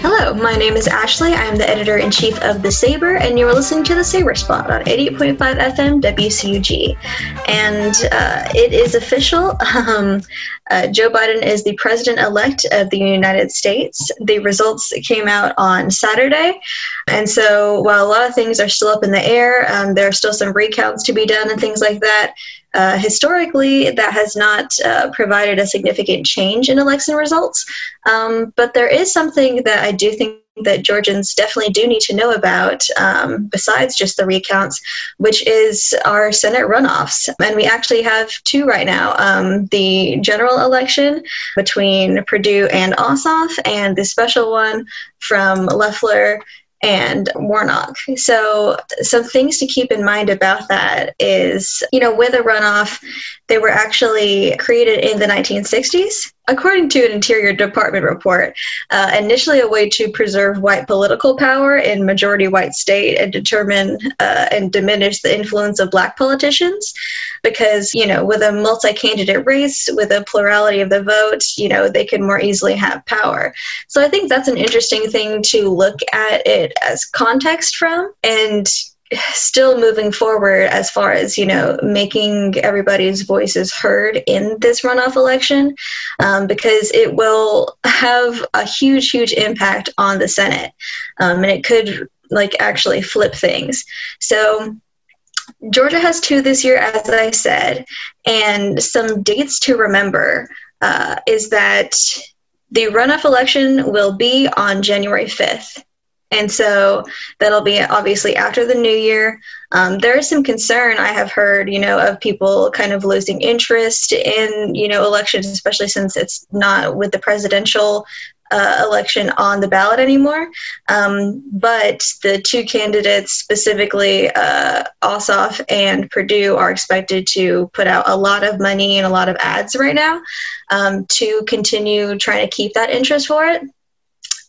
Hello, my name is Ashley. I'm the editor in chief of The Saber, and you are listening to The Saber Spot on 88.5 FM WCUG. And uh, it is official. Um, uh, Joe Biden is the president elect of the United States. The results came out on Saturday. And so while a lot of things are still up in the air, um, there are still some recounts to be done and things like that. Uh, historically, that has not uh, provided a significant change in election results. Um, but there is something that I do that Georgians definitely do need to know about, um, besides just the recounts, which is our Senate runoffs. And we actually have two right now um, the general election between Perdue and Ossoff, and the special one from Loeffler and Warnock. So, some things to keep in mind about that is, you know, with a runoff, they were actually created in the 1960s according to an Interior Department report, uh, initially a way to preserve white political power in majority white state and determine uh, and diminish the influence of black politicians. Because, you know, with a multi candidate race, with a plurality of the vote, you know, they can more easily have power. So I think that's an interesting thing to look at it as context from. And still moving forward as far as you know making everybody's voices heard in this runoff election um, because it will have a huge huge impact on the senate um, and it could like actually flip things. So georgia has two this year as i said and some dates to remember uh, is that the runoff election will be on january 5th and so that'll be obviously after the new year. Um, there is some concern I have heard, you know, of people kind of losing interest in, you know, elections, especially since it's not with the presidential uh, election on the ballot anymore. Um, but the two candidates, specifically uh, Ossoff and Perdue, are expected to put out a lot of money and a lot of ads right now um, to continue trying to keep that interest for it.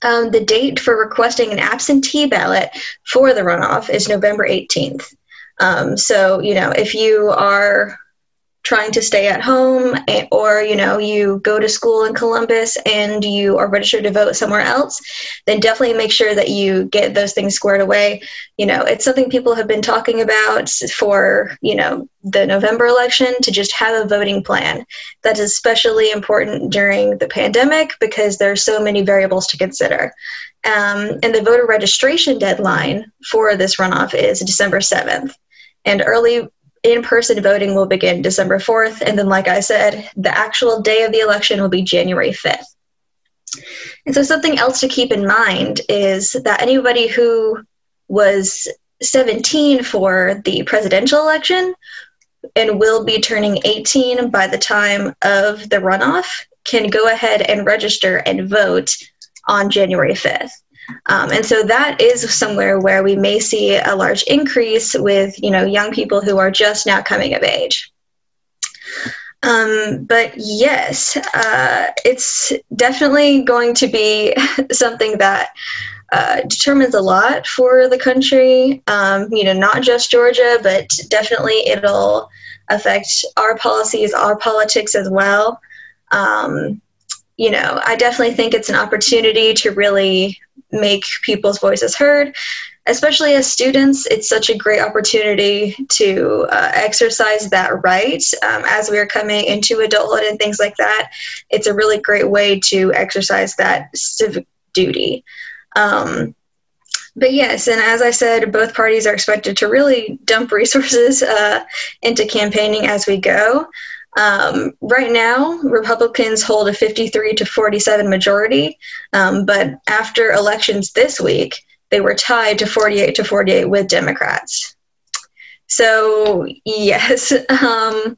Um, the date for requesting an absentee ballot for the runoff is November 18th. Um, so, you know, if you are trying to stay at home or you know you go to school in columbus and you are registered to vote somewhere else then definitely make sure that you get those things squared away. You know it's something people have been talking about for you know the november election to just have a voting plan that is especially important during the pandemic because there are so many variables to consider. Um, and the voter registration deadline for this runoff is december 7th and early in person voting will begin December 4th. And then, like I said, the actual day of the election will be January 5th. And so, something else to keep in mind is that anybody who was 17 for the presidential election and will be turning 18 by the time of the runoff can go ahead and register and vote on January 5th. Um, and so that is somewhere where we may see a large increase with you know young people who are just now coming of age. Um, but yes, uh, it's definitely going to be something that uh, determines a lot for the country. Um, you know, not just Georgia, but definitely it'll affect our policies, our politics as well. Um, you know, I definitely think it's an opportunity to really make people's voices heard. Especially as students, it's such a great opportunity to uh, exercise that right um, as we are coming into adulthood and things like that. It's a really great way to exercise that civic duty. Um, but yes, and as I said, both parties are expected to really dump resources uh, into campaigning as we go. Um, right now, Republicans hold a 53 to 47 majority, um, but after elections this week, they were tied to 48 to 48 with Democrats. So, yes. Um,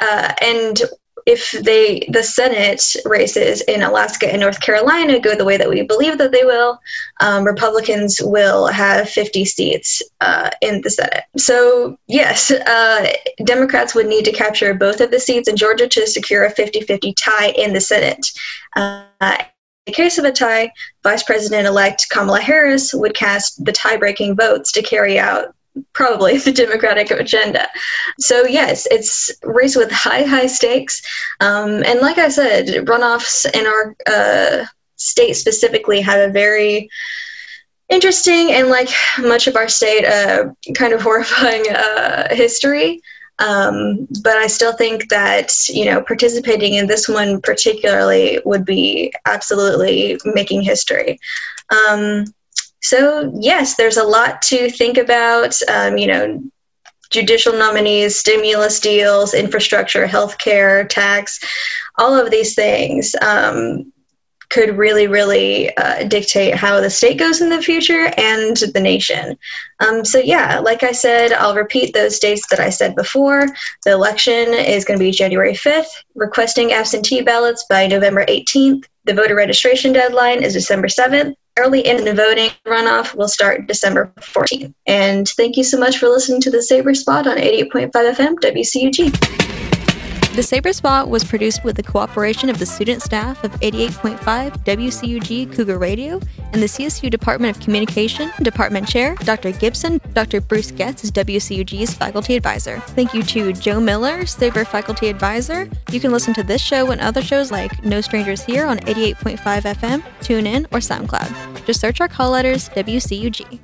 uh, and if they the Senate races in Alaska and North Carolina go the way that we believe that they will, um, Republicans will have 50 seats uh, in the Senate. So yes, uh, Democrats would need to capture both of the seats in Georgia to secure a 50-50 tie in the Senate. Uh, in the case of a tie, Vice President elect Kamala Harris would cast the tie breaking votes to carry out probably the Democratic agenda. So, yes, it's race with high, high stakes. Um, and like I said, runoffs in our uh, state specifically have a very interesting and like much of our state uh, kind of horrifying uh, history um, but i still think that you know participating in this one particularly would be absolutely making history um, so yes there's a lot to think about um, you know judicial nominees stimulus deals infrastructure healthcare tax all of these things um, could really, really uh, dictate how the state goes in the future and the nation. Um, so, yeah, like I said, I'll repeat those dates that I said before. The election is going to be January 5th, requesting absentee ballots by November 18th. The voter registration deadline is December 7th. Early in the voting runoff will start December 14th. And thank you so much for listening to the Saber Spot on 88.5 FM WCUG. The Saber Spot was produced with the cooperation of the student staff of 88.5 WCUG Cougar Radio and the CSU Department of Communication, Department Chair Dr. Gibson. Dr. Bruce Getz is WCUG's faculty advisor. Thank you to Joe Miller, Saber faculty advisor. You can listen to this show and other shows like No Strangers Here on 88.5 FM, TuneIn, or SoundCloud. Just search our call letters WCUG.